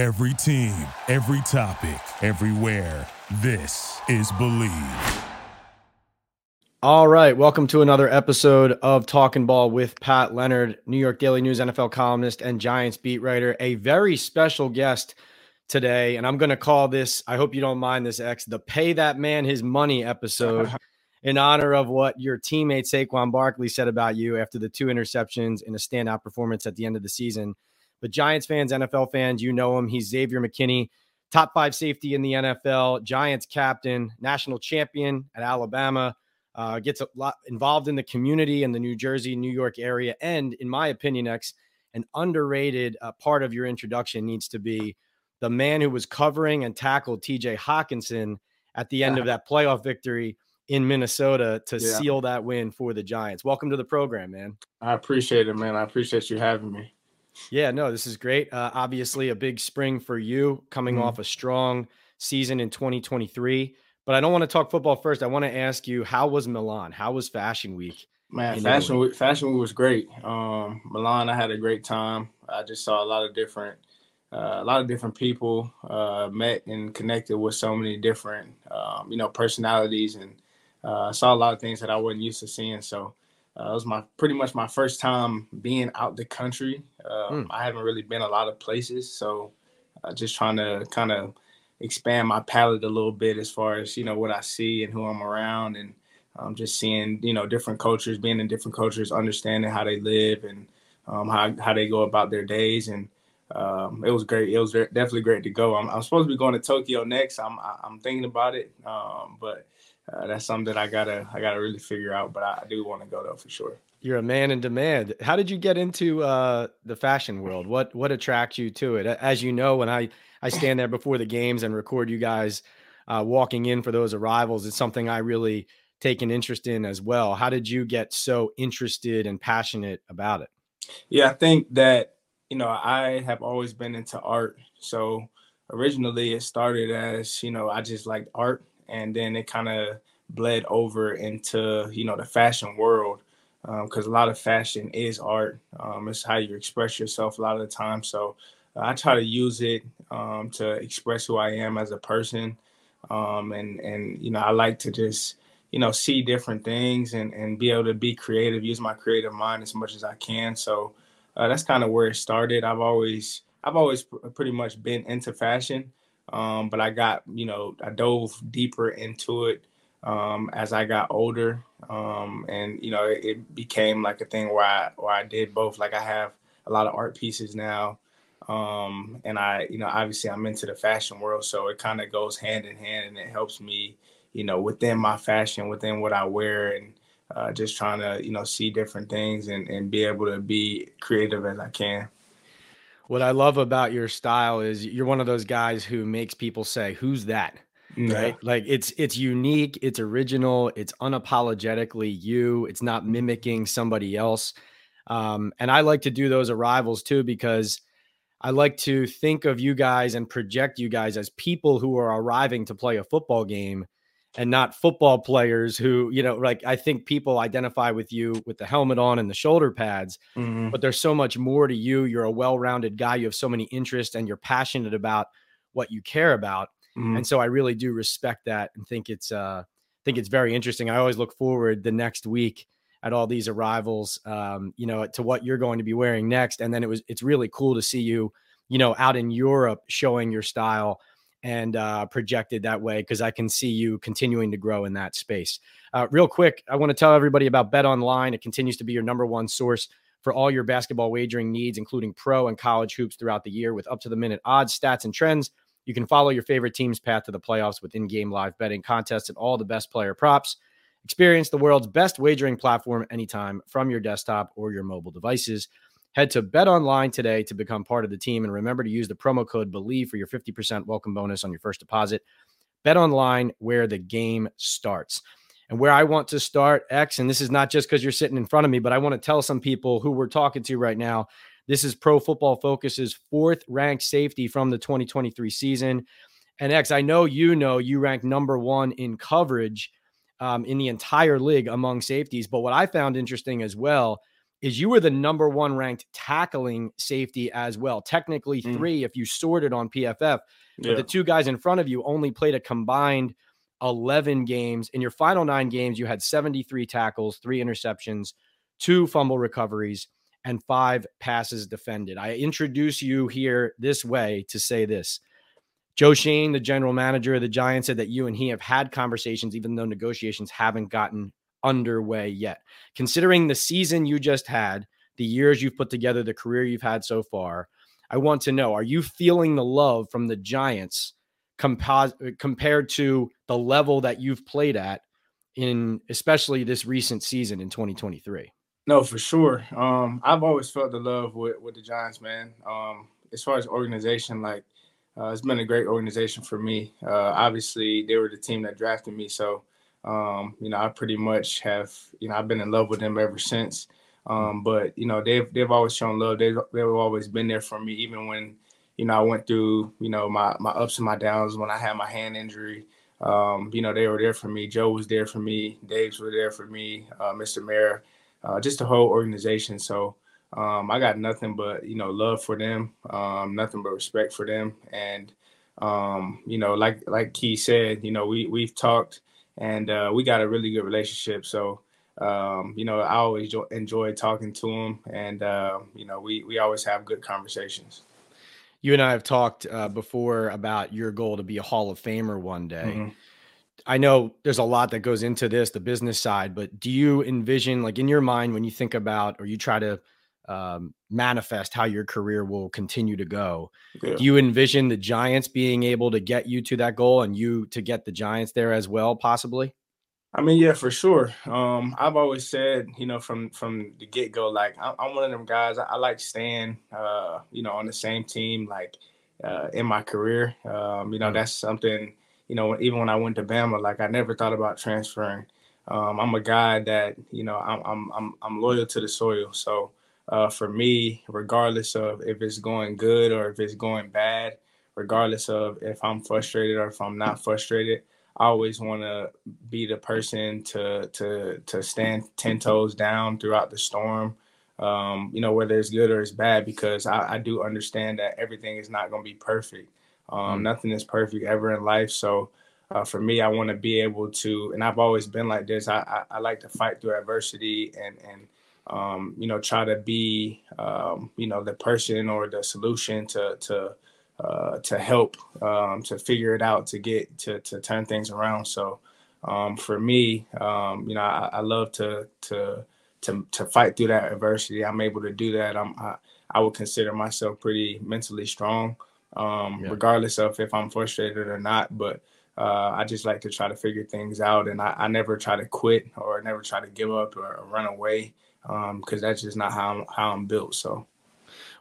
Every team, every topic, everywhere. This is Believe. All right, welcome to another episode of Talking Ball with Pat Leonard, New York Daily News NFL columnist and Giants beat writer. A very special guest today, and I'm going to call this, I hope you don't mind this, X, the Pay That Man His Money episode in honor of what your teammate Saquon Barkley said about you after the two interceptions in a standout performance at the end of the season. But Giants fans, NFL fans, you know him. He's Xavier McKinney, top five safety in the NFL, Giants captain, national champion at Alabama. Uh, gets a lot involved in the community in the New Jersey, New York area. And in my opinion, X, an underrated uh, part of your introduction needs to be the man who was covering and tackled TJ Hockenson at the end of that playoff victory in Minnesota to yeah. seal that win for the Giants. Welcome to the program, man. I appreciate it, man. I appreciate you having me. Yeah, no, this is great. Uh, obviously, a big spring for you coming mm-hmm. off a strong season in 2023. But I don't want to talk football first. I want to ask you, how was Milan? How was Fashion Week? Man, Fashion Week, Fashion Week was great. Um, Milan, I had a great time. I just saw a lot of different, uh, a lot of different people. Uh, met and connected with so many different, um, you know, personalities, and uh, saw a lot of things that I wasn't used to seeing. So uh, it was my pretty much my first time being out the country. Um, mm. I haven't really been a lot of places, so uh, just trying to kind of expand my palette a little bit as far as you know what I see and who I'm around, and um, just seeing you know different cultures, being in different cultures, understanding how they live and um, how how they go about their days, and um, it was great. It was definitely great to go. I'm, I'm, supposed to be going to Tokyo next. I'm I'm thinking about it, um, but uh, that's something that I gotta I gotta really figure out. But I, do want to go though for sure. You're a man in demand. How did you get into uh, the fashion world? What what attracts you to it? As you know, when I I stand there before the games and record you guys uh, walking in for those arrivals, it's something I really take an interest in as well. How did you get so interested and passionate about it? Yeah, I think that you know I have always been into art. So originally it started as you know I just liked art and then it kind of bled over into you know the fashion world because um, a lot of fashion is art. Um, it's how you express yourself a lot of the time. So uh, I try to use it um, to express who I am as a person, um, and and you know I like to just you know see different things and and be able to be creative, use my creative mind as much as I can. So uh, that's kind of where it started. I've always I've always pr- pretty much been into fashion. Um, but I got, you know, I dove deeper into it um, as I got older, um, and you know, it, it, became like a thing where I where I did both. Like I have a lot of art pieces now, um, and I, you know, obviously I'm into the fashion world, so it kind of goes hand in hand, and it helps me, you know, within my fashion, within what I wear, and uh, just trying to, you know, see different things and and be able to be creative as I can. What I love about your style is you're one of those guys who makes people say, "Who's that?" Yeah. Right? Like it's it's unique, it's original, it's unapologetically you. It's not mimicking somebody else. Um, and I like to do those arrivals too because I like to think of you guys and project you guys as people who are arriving to play a football game and not football players who, you know, like I think people identify with you with the helmet on and the shoulder pads, mm-hmm. but there's so much more to you. You're a well rounded guy. You have so many interests and you're passionate about what you care about. Mm-hmm. And so I really do respect that and think it's, uh, think it's very interesting. I always look forward the next week at all these arrivals, um, you know, to what you're going to be wearing next. And then it was, it's really cool to see you, you know, out in Europe showing your style and uh, projected that way because I can see you continuing to grow in that space. Uh, real quick, I want to tell everybody about Bet Online. It continues to be your number one source for all your basketball wagering needs, including pro and college hoops throughout the year with up to the minute odds, stats, and trends. You can follow your favorite team's path to the playoffs with in game live betting contests and all the best player props. Experience the world's best wagering platform anytime from your desktop or your mobile devices. Head to Bet Online today to become part of the team and remember to use the promo code BELIEVE for your 50% welcome bonus on your first deposit. Bet Online, where the game starts. And where I want to start, X, and this is not just because you're sitting in front of me, but I want to tell some people who we're talking to right now. This is Pro Football Focus's fourth ranked safety from the 2023 season. And X, I know you know you rank number one in coverage um, in the entire league among safeties. But what I found interesting as well is you were the number one ranked tackling safety as well. Technically, mm. three if you sorted on PFF. Yeah. But the two guys in front of you only played a combined 11 games. In your final nine games, you had 73 tackles, three interceptions, two fumble recoveries, and five passes defended. I introduce you here this way to say this. Joe Schoen, the general manager of the Giants, said that you and he have had conversations, even though negotiations haven't gotten underway yet. Considering the season you just had, the years you've put together, the career you've had so far, I want to know are you feeling the love from the Giants compa- compared to the level that you've played at in especially this recent season in 2023? No, for sure. Um, I've always felt the love with, with the Giants, man. Um, as far as organization, like uh, it's been a great organization for me. Uh, obviously, they were the team that drafted me, so um, you know, I pretty much have, you know, I've been in love with them ever since. Um, but you know, they've they've always shown love. They've they've always been there for me, even when you know I went through you know my my ups and my downs when I had my hand injury. Um, you know, they were there for me. Joe was there for me. Dabes were there for me. Uh, Mr. Mara, uh, just the whole organization. So um, I got nothing but you know love for them, um, nothing but respect for them, and um, you know, like like Key said, you know, we we've talked and uh, we got a really good relationship. So, um, you know, I always enjoy talking to him, and uh, you know, we we always have good conversations. You and I have talked uh, before about your goal to be a Hall of Famer one day. Mm-hmm. I know there's a lot that goes into this, the business side, but do you envision, like in your mind, when you think about or you try to um, manifest how your career will continue to go. Yeah. Do you envision the Giants being able to get you to that goal and you to get the Giants there as well, possibly? I mean, yeah, for sure. Um, I've always said, you know, from from the get go, like I'm, I'm, one of them guys. I, I like staying, uh, you know, on the same team, like uh, in my career. Um, you know, that's something. You know, even when I went to Bama, like I never thought about transferring. Um, I'm a guy that, you know, I'm I'm I'm, I'm loyal to the soil, so uh, for me, regardless of if it's going good or if it's going bad, regardless of if I'm frustrated or if I'm not frustrated, I always want to be the person to to to stand ten toes down throughout the storm. Um, you know, whether it's good or it's bad, because I, I do understand that everything is not going to be perfect. Um, mm. Nothing is perfect ever in life. So uh, for me, I want to be able to, and I've always been like this. I, I, I like to fight through adversity and and um, you know, try to be, um, you know, the person or the solution to to uh, to help um, to figure it out to get to to turn things around. So um, for me, um, you know, I, I, love to to to to fight through that adversity. I'm able to do that. I'm I, I would consider myself pretty mentally strong, um, yeah. regardless of if I'm frustrated or not. But uh, I just like to try to figure things out, and I, I never try to quit or never try to give up or, or run away because um, that's just not how I'm, how I'm built. So.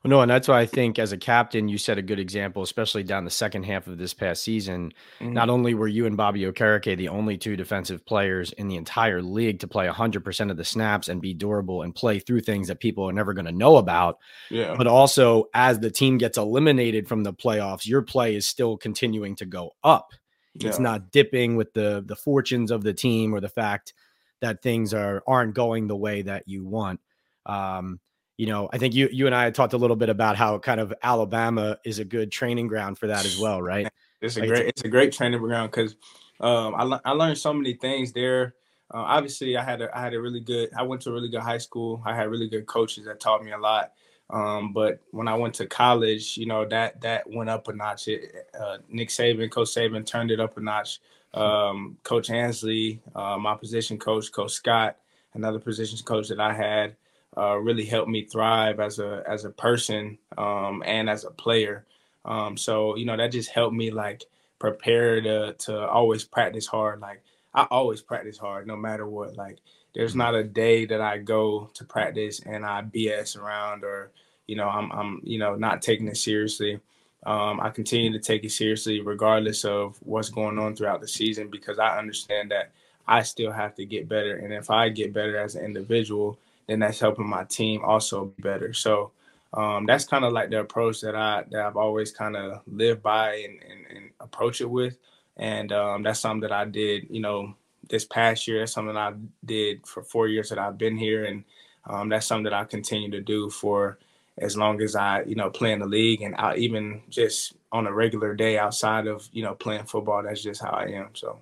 Well, no, and that's why I think as a captain, you set a good example, especially down the second half of this past season. Mm-hmm. Not only were you and Bobby Okereke the only two defensive players in the entire league to play 100% of the snaps and be durable and play through things that people are never going to know about, yeah. but also as the team gets eliminated from the playoffs, your play is still continuing to go up. Yeah. It's not dipping with the the fortunes of the team or the fact – that things are aren't going the way that you want. Um, you know, I think you you and I talked a little bit about how kind of Alabama is a good training ground for that as well, right? It's a like, great it's a great training ground because um, I I learned so many things there. Uh, obviously, I had a I had a really good I went to a really good high school. I had really good coaches that taught me a lot. Um, but when I went to college, you know that that went up a notch. It, uh, Nick Saban, Coach Saban, turned it up a notch um, Coach Ansley, uh, my position coach, Coach Scott, another positions coach that I had, uh, really helped me thrive as a as a person um, and as a player. Um, so you know that just helped me like prepare to to always practice hard. Like I always practice hard, no matter what. Like there's not a day that I go to practice and I BS around or you know I'm I'm you know not taking it seriously. Um, I continue to take it seriously regardless of what's going on throughout the season because I understand that I still have to get better. And if I get better as an individual, then that's helping my team also be better. So um, that's kind of like the approach that I that I've always kind of lived by and, and, and, approach it with. And um, that's something that I did, you know, this past year. That's something I did for four years that I've been here, and um, that's something that I continue to do for as long as I, you know, play in the league and I, even just on a regular day outside of, you know, playing football. That's just how I am. So.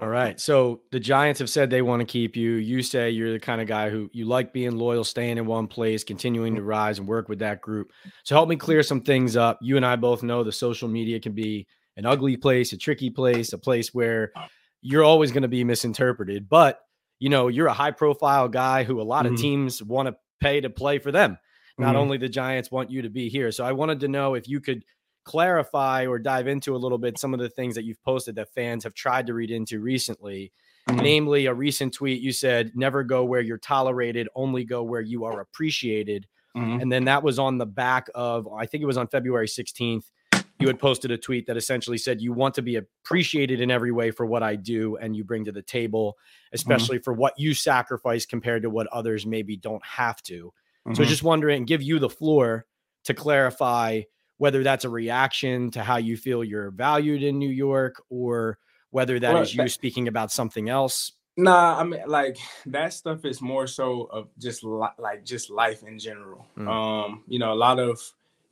All right. So the Giants have said they want to keep you. You say you're the kind of guy who you like being loyal, staying in one place, continuing to rise and work with that group. So help me clear some things up. You and I both know the social media can be an ugly place, a tricky place, a place where you're always going to be misinterpreted. But, you know, you're a high profile guy who a lot mm-hmm. of teams want to pay to play for them. Not mm-hmm. only the Giants want you to be here. So I wanted to know if you could clarify or dive into a little bit some of the things that you've posted that fans have tried to read into recently. Mm-hmm. Namely, a recent tweet you said, never go where you're tolerated, only go where you are appreciated. Mm-hmm. And then that was on the back of, I think it was on February 16th. You had posted a tweet that essentially said, You want to be appreciated in every way for what I do and you bring to the table, mm-hmm. especially mm-hmm. for what you sacrifice compared to what others maybe don't have to. So just wondering, give you the floor to clarify whether that's a reaction to how you feel you're valued in New York or whether that well, is you that, speaking about something else. Nah, I mean like that stuff is more so of just li- like just life in general. Mm. Um, you know, a lot of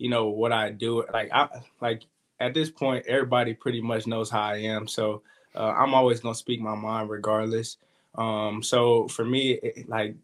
you know what I do like I like at this point everybody pretty much knows how I am, so uh, I'm always to speak my mind regardless. Um, so for me it, like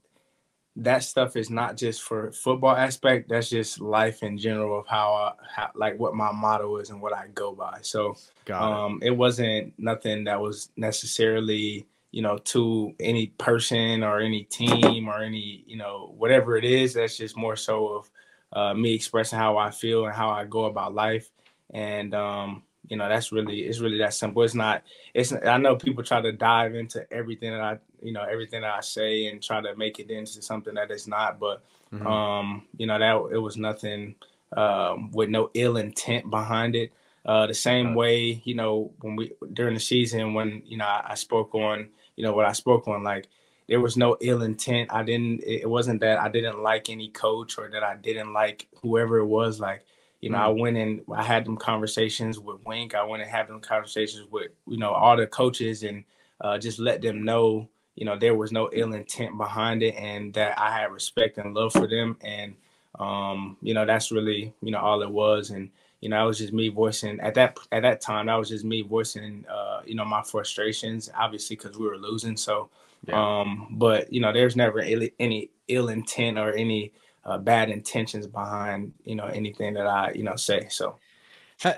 that stuff is not just for football aspect that's just life in general of how, I, how like what my motto is and what i go by so um it. it wasn't nothing that was necessarily you know to any person or any team or any you know whatever it is that's just more so of uh, me expressing how i feel and how i go about life. And um you know that's really it's really that simple. It's not it's i know people try to dive into everything that i you know everything that i say and try to make it into something that it's not. But mm-hmm. um you know that it was nothing um with no ill intent behind it. Uh the same way you know when we during the season when you know I, I spoke on you know what i spoke on like there was no ill intent i didn't it wasn't that i didn't like any coach or that i didn't like whoever it was like you know, mm-hmm. I mm. went and I had them conversations with Wink. I went and had them conversations with, you know, all the coaches and uh, just let them know, you know, there was no ill intent behind it and that I had respect and love for them. And, um, you know, that's really, you know, all it was. And, you know, I was just me voicing at that at that time. That was just me voicing, uh, you know, my frustrations, obviously, because we were losing. So, yeah. um, but you know, there's never any, any ill intent or any uh, bad intentions behind you know anything that I you know say. So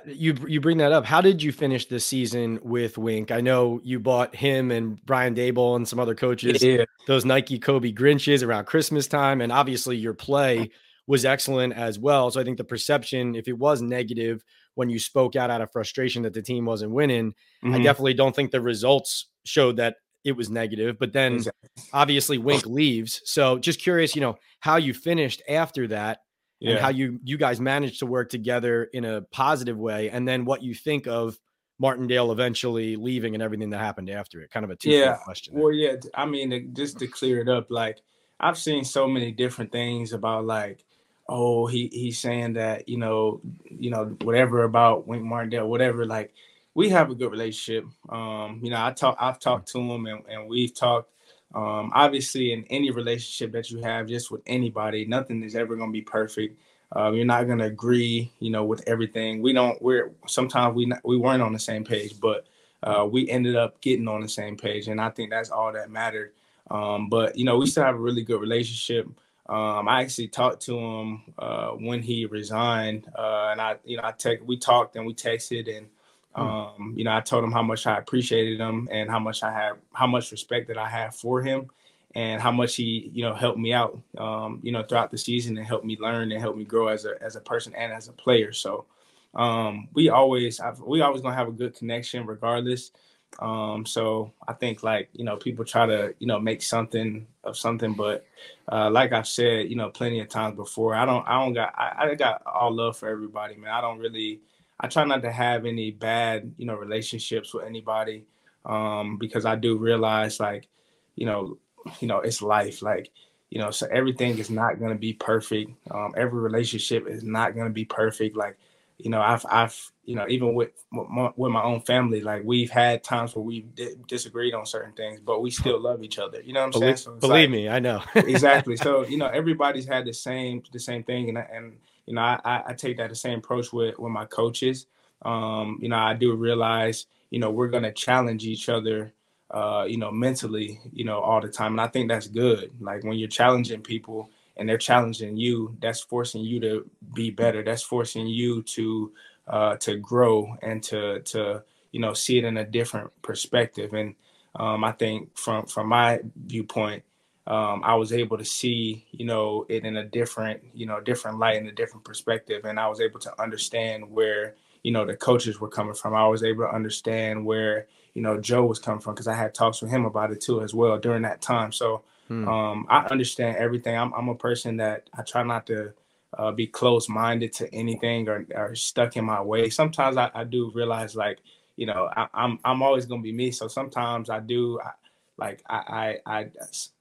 you you bring that up. How did you finish the season with Wink? I know you bought him and Brian Daboll and some other coaches yeah. those Nike Kobe Grinches around Christmas time, and obviously your play was excellent as well. So I think the perception, if it was negative when you spoke out out of frustration that the team wasn't winning, mm-hmm. I definitely don't think the results showed that it was negative. But then exactly. obviously Wink leaves. So just curious, you know, how you finished after that yeah. and how you you guys managed to work together in a positive way, and then what you think of Martindale eventually leaving and everything that happened after it. Kind of a two yeah. question. There. Well, yeah. I mean, just to clear it up, like I've seen so many different things about like, oh, he he's saying that you know, you know, whatever about Wink Martindale, whatever. Like we have a good relationship. Um, you know, I talk, I've talked to him, and, and we've talked. Um, obviously, in any relationship that you have, just with anybody, nothing is ever going to be perfect. Um, you're not going to agree, you know, with everything. We don't. We're sometimes we not, we weren't on the same page, but uh, we ended up getting on the same page, and I think that's all that mattered. Um, but you know, we still have a really good relationship. Um, I actually talked to him uh, when he resigned, uh, and I, you know, I te- we talked and we texted, and. Um, you know, I told him how much I appreciated him and how much I have, how much respect that I have for him, and how much he, you know, helped me out, um, you know, throughout the season and helped me learn and helped me grow as a as a person and as a player. So, um, we always, I've, we always gonna have a good connection regardless. Um, so I think like you know, people try to you know make something of something, but uh, like I've said, you know, plenty of times before, I don't, I don't got, I, I got all love for everybody, man. I don't really I try not to have any bad, you know, relationships with anybody um, because I do realize like, you know, you know, it's life. Like, you know, so everything is not going to be perfect. Um, every relationship is not going to be perfect. Like, you know, I've, I've, you know, even with with my own family, like we've had times where we've disagreed on certain things, but we still love each other. You know what I'm believe, saying? So believe like, me, I know exactly. So you know, everybody's had the same the same thing, and and you know, I, I take that the same approach with with my coaches. Um, you know, I do realize, you know, we're gonna challenge each other, uh, you know, mentally, you know, all the time, and I think that's good. Like when you're challenging people and they're challenging you, that's forcing you to be better. That's forcing you to uh, to grow and to to you know see it in a different perspective. And um, I think from from my viewpoint, um, I was able to see you know it in a different you know different light and a different perspective, and I was able to understand where you know the coaches were coming from. I was able to understand where you know Joe was coming from because I had talks with him about it too as well during that time. So hmm. um, I understand everything. I'm, I'm a person that I try not to uh, be close minded to anything or, or, stuck in my way. Sometimes I, I do realize like, you know, I, am I'm, I'm always gonna be me. So sometimes I do I, like I, I I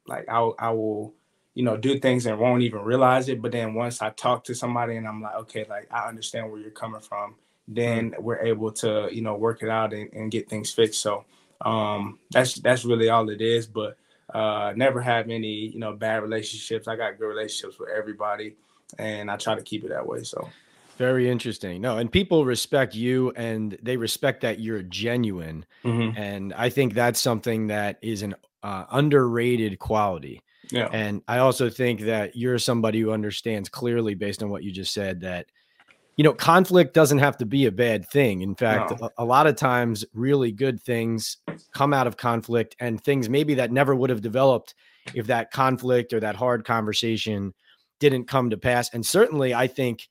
like I I will you know do things and won't even realize it. But then once I talk to somebody and I'm like, okay, like I understand where you're coming from, then mm-hmm. we're able to you know work it out and, and get things fixed. So um, that's that's really all it is. But uh, never have any you know bad relationships. I got good relationships with everybody and I try to keep it that way. So very interesting. No, and people respect you and they respect that you're genuine. Mm-hmm. And I think that's something that is an uh, underrated quality. Yeah. And I also think that you're somebody who understands clearly, based on what you just said, that you know conflict doesn't have to be a bad thing. In fact, no. a, a lot of times, really good things come out of conflict, and things maybe that never would have developed if that conflict or that hard conversation didn't come to pass. And certainly, I think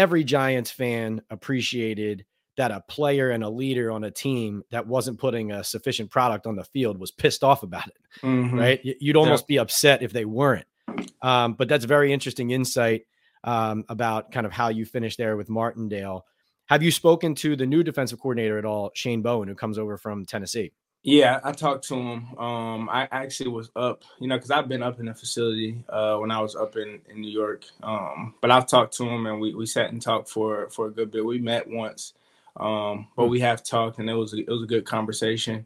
every Giants fan appreciated that a player and a leader on a team that wasn't putting a sufficient product on the field was pissed off about it. Mm-hmm. Right? You'd almost yeah. be upset if they weren't. Um, but that's very interesting insight um, about kind of how you finished there with Martindale. Have you spoken to the new defensive coordinator at all, Shane Bowen, who comes over from Tennessee? Yeah, I talked to him. Um, I actually was up, you know, because I've been up in the facility uh, when I was up in, in New York. Um, but I've talked to him and we, we sat and talked for for a good bit. We met once, um, but we have talked and it was it was a good conversation.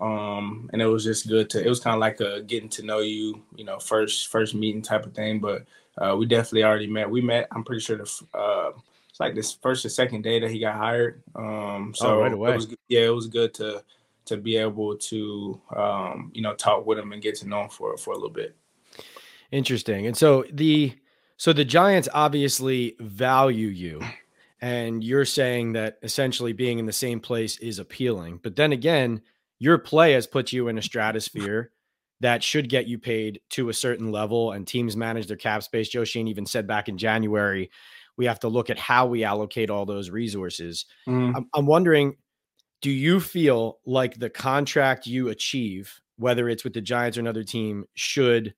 Um, and it was just good to. It was kind of like a getting to know you, you know, first first meeting type of thing. But uh, we definitely already met. We met. I'm pretty sure the uh, it's like this first or second day that he got hired. Um, so oh, right away. It was, yeah, it was good to to be able to um, you know talk with him and get to know him for for a little bit. Interesting. And so the so the Giants obviously value you and you're saying that essentially being in the same place is appealing. But then again, your play has put you in a stratosphere that should get you paid to a certain level and teams manage their cap space. Joe Schoen even said back in January, we have to look at how we allocate all those resources. Mm. I'm, I'm wondering do you feel like the contract you achieve, whether it's with the Giants or another team, should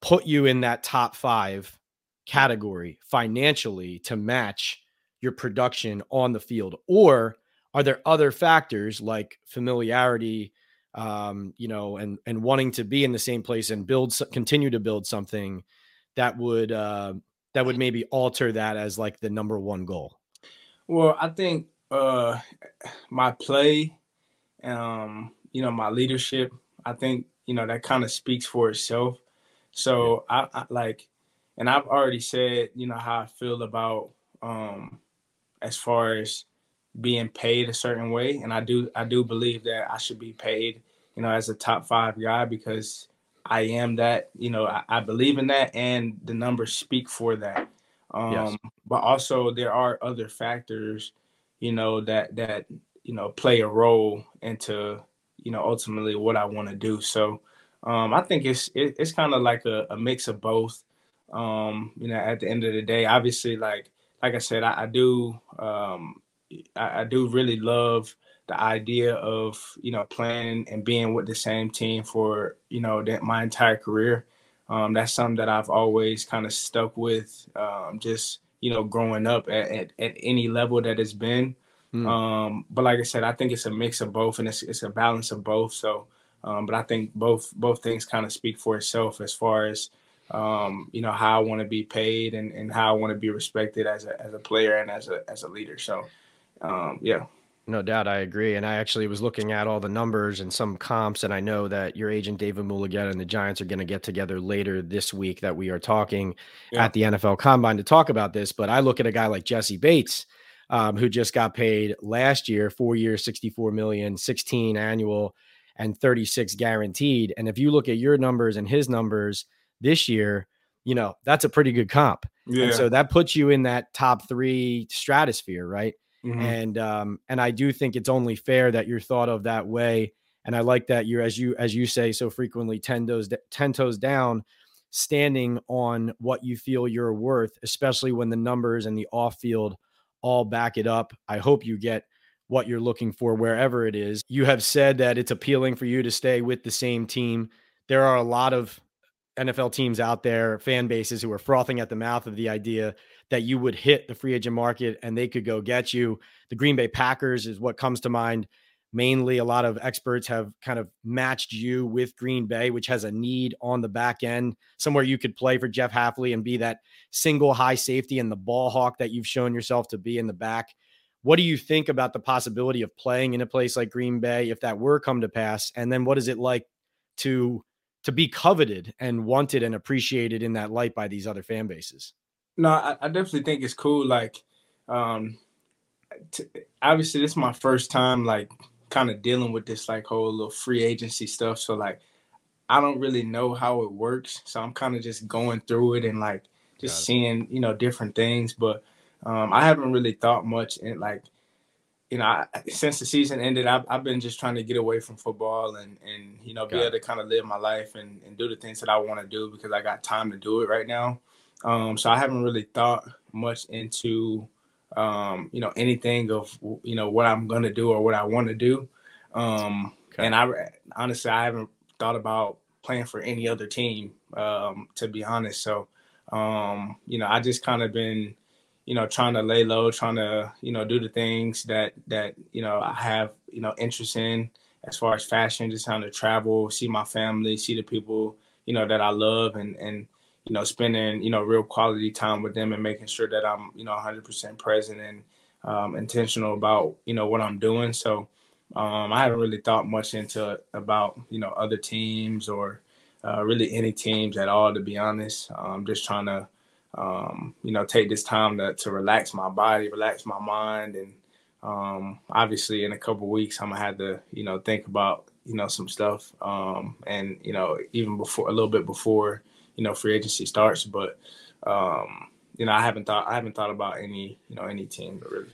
put you in that top five category financially to match your production on the field? Or are there other factors like familiarity, um, you know, and and wanting to be in the same place and build, continue to build something that would uh, that would maybe alter that as like the number one goal? Well, I think uh my play, um, you know, my leadership, I think, you know, that kind of speaks for itself. So I, I, like and I've already said, you know, how I feel about um as far as being paid a certain way. And I do I do believe that I should be paid, you know, as a top five guy because I am that, you know, I, I believe in that and the numbers speak for that. Um, yes. but also there are other factors you know, that that you know play a role into you know ultimately what I want to do. So um, I think it's it, it's kind of like a, a, mix of both. Um, you know, at the end of the day, obviously, like like I said, I, I do um, I, I, do really love the idea of you know playing and being with the same team for you know that my entire career. Um, that's something that I've always kind of stuck with. Um, just you know, growing up at, at, at any level that it's been. Mm. Um, but like I said, I think it's a mix of both and it's, it's a balance of both. So, um, but I think both both things kind of speak for itself as far as um, you know, how I want to be paid and, and how I want to be respected as a, as a player and as a, as a leader. So, um, yeah. No doubt, I agree. And I actually was looking at all the numbers and some comps, and I know that your agent David Mulugheta and the Giants are going to get together later this week. That we are talking yeah. at the NFL Combine to talk about this. But I look at a guy like Jessie Bates, um, who just got paid last year, four years, sixty-four million, 16 annual, and thirty-six guaranteed. And if you look at your numbers and his numbers this year, you know that's a pretty good comp. Yeah. And so that puts you in that top three stratosphere, right? Mm-hmm. And um, and I do think it's only fair that you're thought of that way. And I like that you're as you as you say so frequently, ten toes ten toes down, standing on what you feel you're worth, especially when the numbers and the off field all back it up. I hope you get what you're looking for wherever it is. You have said that it's appealing for you to stay with the same team. There are a lot of NFL teams out there, fan bases who are frothing at the mouth of the idea that you would hit the free agent market and they could go get you. The Green Bay Packers is what comes to mind. Mainly, a lot of experts have kind of matched you with Green Bay, which has a need on the back end, somewhere you could play for Jeff Hafley and be that single high safety and the ball hawk that you've shown yourself to be in the back. What do you think about the possibility of playing in a place like Green Bay if that were come to pass? And then what is it like to to be coveted and wanted and appreciated in that light by these other fan bases? No, I, I definitely think it's cool. Like, um, t- obviously, this is my first time like kind of dealing with this like whole little free agency stuff. So like, I don't really know how it works. So I'm kind of just going through it and like just seeing you know different things. But um, I haven't really thought much And, like you know, I, since the season ended, I've, I've been just trying to get away from football and, and you know, be able to kind of live my life and, and do the things that I want to do because I got time to do it right now. Um, so I haven't really thought much into, um, you know, anything of, you know, what I'm going to do or what I want to do. Um, okay. And I honestly, I haven't thought about playing for any other team, um, to be honest. So, um, you know, I just kind of been, you know, trying to lay low, trying to, you know, do the things that that you know I have, you know, interest in as far as fashion, just trying to travel, see my family, see the people, you know, that I love, and and you know, spending you know real quality time with them and making sure that I'm, you know, 100% present and um, intentional about you know what I'm doing. So um, I haven't really thought much into about you know other teams or uh, really any teams at all, to be honest. I'm just trying to um, you know, take this time to, to relax my body, relax my mind. And um, obviously in a couple weeks, I'm gonna have to, you know, think about, you know, some stuff. Um, and, you know, even before a little bit before, you know, free agency starts. But um, you know, I haven't thought I haven't thought about any, you know, any team really.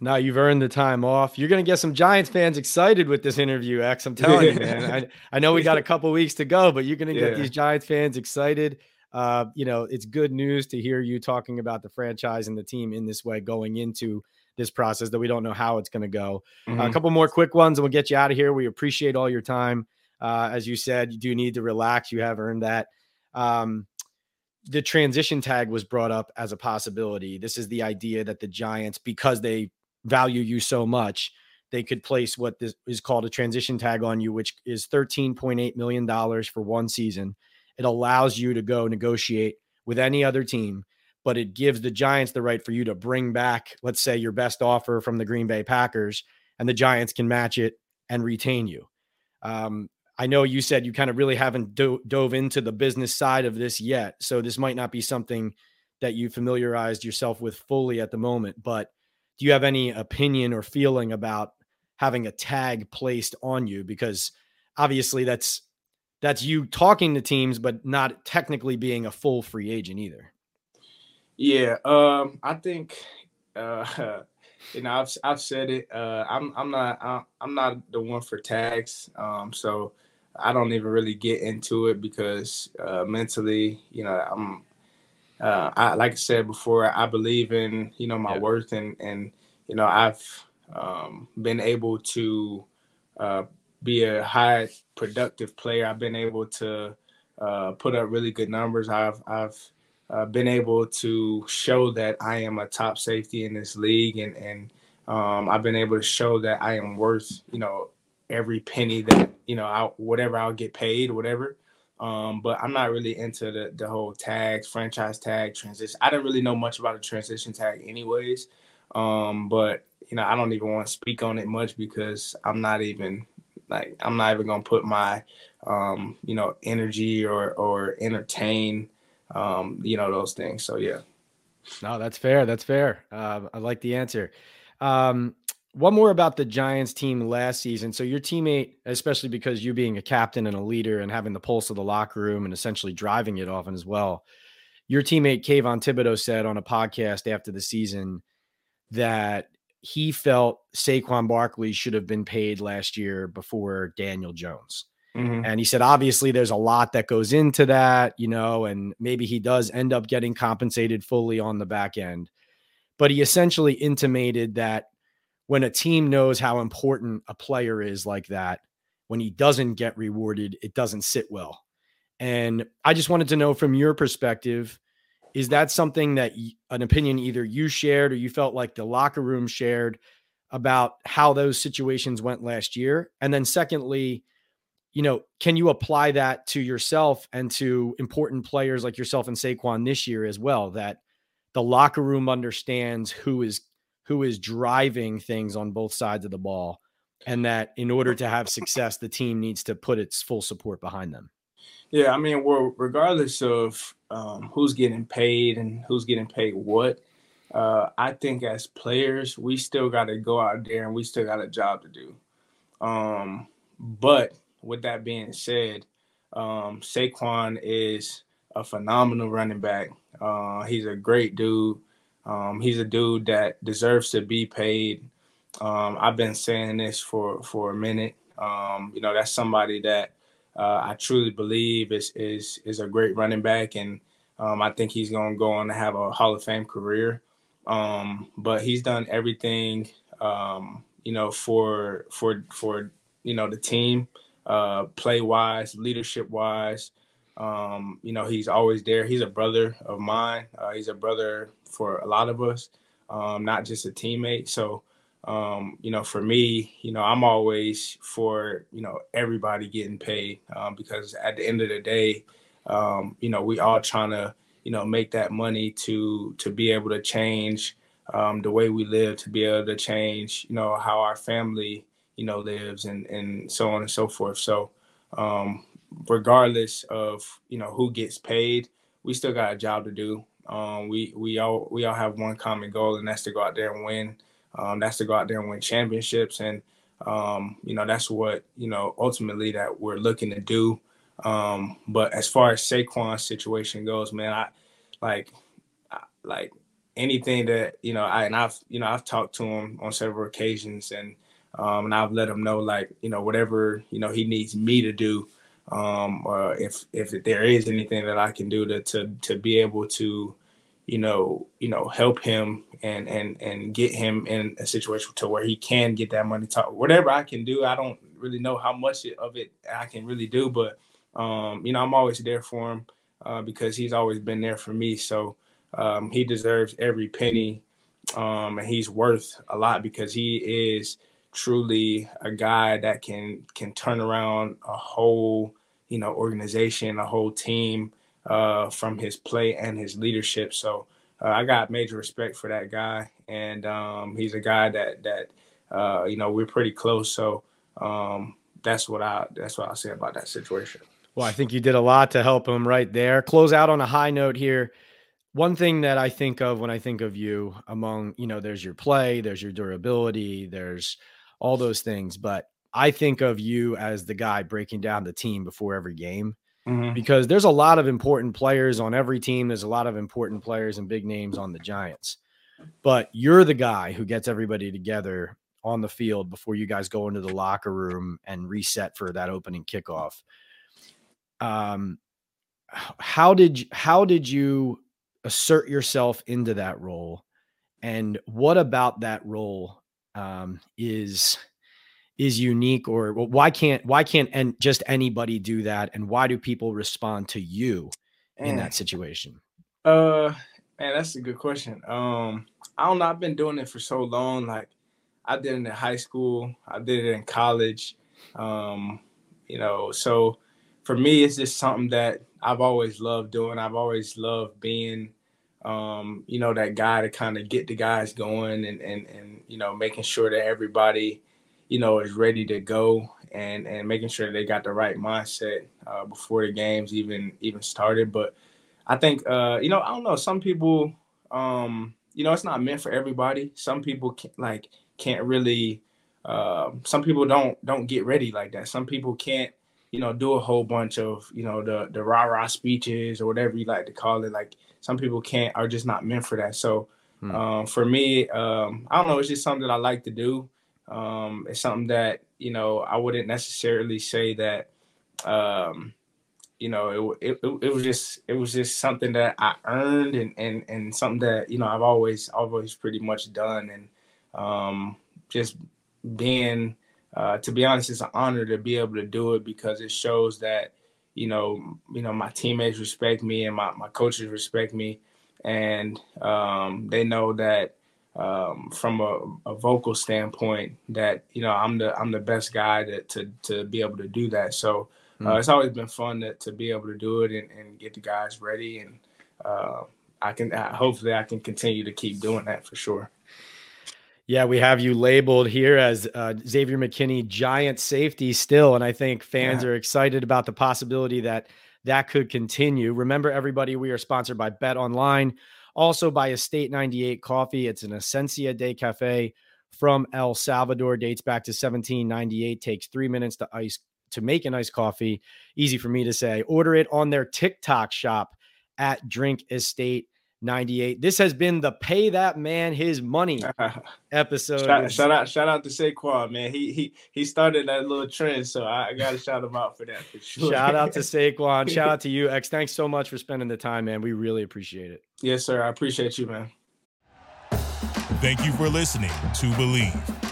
Now you've earned the time off. You're going to get some Giants fans excited with this interview, X. I'm telling you, man. I, I know we got a couple weeks to go, but you're going to get yeah. these Giants fans excited uh, you know, it's good news to hear you talking about the franchise and the team in this way going into this process that we don't know how it's going to go. Mm-hmm. Uh, a couple more quick ones and we'll get you out of here. We appreciate all your time. Uh, as you said, you do need to relax. You have earned that. Um, the transition tag was brought up as a possibility. This is the idea that the Giants, because they value you so much, they could place what this is called a transition tag on you, which is $13.8 million for one season. It allows you to go negotiate with any other team, but it gives the Giants the right for you to bring back, let's say, your best offer from the Green Bay Packers, and the Giants can match it and retain you. Um, I know you said you kind of really haven't do- dove into the business side of this yet, so this might not be something that you familiarized yourself with fully at the moment. But do you have any opinion or feeling about having a tag placed on you? Because obviously that's that's you talking to teams, but not technically being a full free agent either. Yeah, um, I think uh, you know I've I've said it. Uh, I'm I'm not I'm not the one for tags, um, so I don't even really get into it because uh, mentally, you know, I'm uh, I like I said before, I believe in you know my yeah. worth and and you know I've um, been able to uh, be a high productive player. I've been able to uh, put up really good numbers. I've I've uh, been able to show that I am a top safety in this league, and and um, I've been able to show that I am worth you know every penny that you know I, whatever I'll get paid, whatever. Um, but I'm not really into the the whole tags, franchise tag, transition. I didn't really know much about a transition tag, anyways. Um, but you know, I don't even want to speak on it much because I'm not even like I'm not even gonna put my um, you know energy or or entertain um, you know those things. So yeah. No, that's fair. That's fair. Uh, I like the answer. Um, one more about the Giants team last season. So your teammate, especially because you being a captain and a leader and having the pulse of the locker room and essentially driving it often as well, your teammate Kayvon Thibodeaux said on a podcast after the season that he felt Saquon Barkley should have been paid last year before Daniel Jones. Mm-hmm. And he said, obviously, there's a lot that goes into that, you know, and maybe he does end up getting compensated fully on the back end. But he essentially intimated that when a team knows how important a player is like that, when he doesn't get rewarded, it doesn't sit well. And I just wanted to know from your perspective, is that something that an opinion either you shared or you felt like the locker room shared about how those situations went last year? And then, secondly, you know, can you apply that to yourself and to important players like yourself and Saquon this year as well? That the locker room understands who is who is driving things on both sides of the ball, and that in order to have success, the team needs to put its full support behind them. Yeah, I mean, well, regardless of um, who's getting paid and who's getting paid what, uh, I think as players, we still got to go out there and we still got a job to do. Um, but with that being said, um, Saquon is a phenomenal running back. Uh, he's a great dude. Um, he's a dude that deserves to be paid. Um, I've been saying this for for a minute. Um, you know, that's somebody that uh, I truly believe is is is a great running back, and um, I think he's going to go on to have a Hall of Fame career. Um, but he's done everything, um, you know, for for for you know the team, uh, play wise, leadership wise. Um, you know, he's always there. He's a brother of mine. Uh, he's a brother for a lot of us, um, not just a teammate. So um, you know, for me, you know, I'm always for, you know, everybody getting paid um, because at the end of the day, um, you know, we all trying to, you know, make that money to to be able to change um, the way we live, to be able to change, you know, how our family, you know, lives and and so on and so forth. So, um, regardless of you know who gets paid, we still got a job to do. Um, we we all we all have one common goal, and that's to go out there and win. Um, that's to go out there and win championships, and um, you know that's what you know ultimately that we're looking to do. Um, but as far as Saquon's situation goes, man, I like I, like anything that you know I and I've you know I've talked to him on several occasions, and um, and I've let him know like you know whatever you know he needs me to do. Um, or if if there is anything that I can do to to to be able to you know, you know, help him and and and get him in a situation to where he can get that money. Talk whatever I can do. I don't really know how much of it I can really do, but um, you know, I'm always there for him uh, because he's always been there for me. So um, he deserves every penny, um, and he's worth a lot because he is truly a guy that can can turn around a whole you know organization, a whole team uh, from his play and his leadership. So uh, I got major respect for that guy, and um, he's a guy that that uh, you know we're pretty close. So um, that's what I that's what I say about that situation. Well, I think you did a lot to help him right there. Close out on a high note here. One thing that I think of when I think of you, among you know, there's your play, there's your durability, there's all those things, but I think of you as the guy breaking down the team before every game mm-hmm. because there's a lot of important players on every team. There's a lot of important players and big names on the Giants. But you're the guy who gets everybody together on the field before you guys go into the locker room and reset for that opening kickoff. Um, how did how did you assert yourself into that role, and what about that role um, is is unique or well, why can't why can't and just anybody do that? And why do people respond to you in that situation? Uh man that's a good question. Um i don't know i've been doing it for so long like i did it in high school i did it in college um you know so for me, it's just something that I've always loved doing. I've always loved being, um, you know, that guy to kind of get the guys going and and and you know making sure that everybody, you know, is ready to go and and making sure they got the right mindset uh, before the games even even started. But I think uh, you know I don't know some people um, you know it's not meant for everybody. Some people can, like can't really. Uh, some people don't don't get ready like that. Some people can't you know do a whole bunch of you know the the rah rah speeches or whatever you like to call it. Like some people can't are just not meant for that. So. Hmm. Um, for me, um, I don't know. It's just something that I like to do. Um, it's something that you know I wouldn't necessarily say that. Um, you know, it, it, it was just it was just something that I earned and and and something that you know I've always always pretty much done and um, just being uh, to be honest, it's an honor to be able to do it because it shows that you know you know my teammates respect me and my my coaches respect me and um, they know that um, from a, a, vocal standpoint that you know I'm the I'm the best guy to to, to be able to do that. So uh, mm. it's always been fun to, to be able to do it and, and get the guys ready, and uh, I can uh, hopefully I can continue to keep doing that for sure. Yeah, we have you labeled here as uh, Xavier McKinney, giant safety still, and I think fans yeah. are excited about the possibility that that could continue. Remember, everybody, we are sponsored by Bet Online also by Estate 98 Coffee. It's an Essencia Day Cafe from El Salvador, dates back to 1798, takes three minutes to ice to make an iced coffee. Easy for me to say. Order it on their TikTok shop at Drink Estate 98. This has been the pay that man his money episode. shout, shout, out, shout out to Saquon, man. He he he started that little trend, so I, I gotta shout him out for that for sure. Shout out to Saquon. shout out to you, X. Thanks so much for spending the time, man. We really appreciate it. Yes, sir. I appreciate you, man. Thank you for listening to Bleav.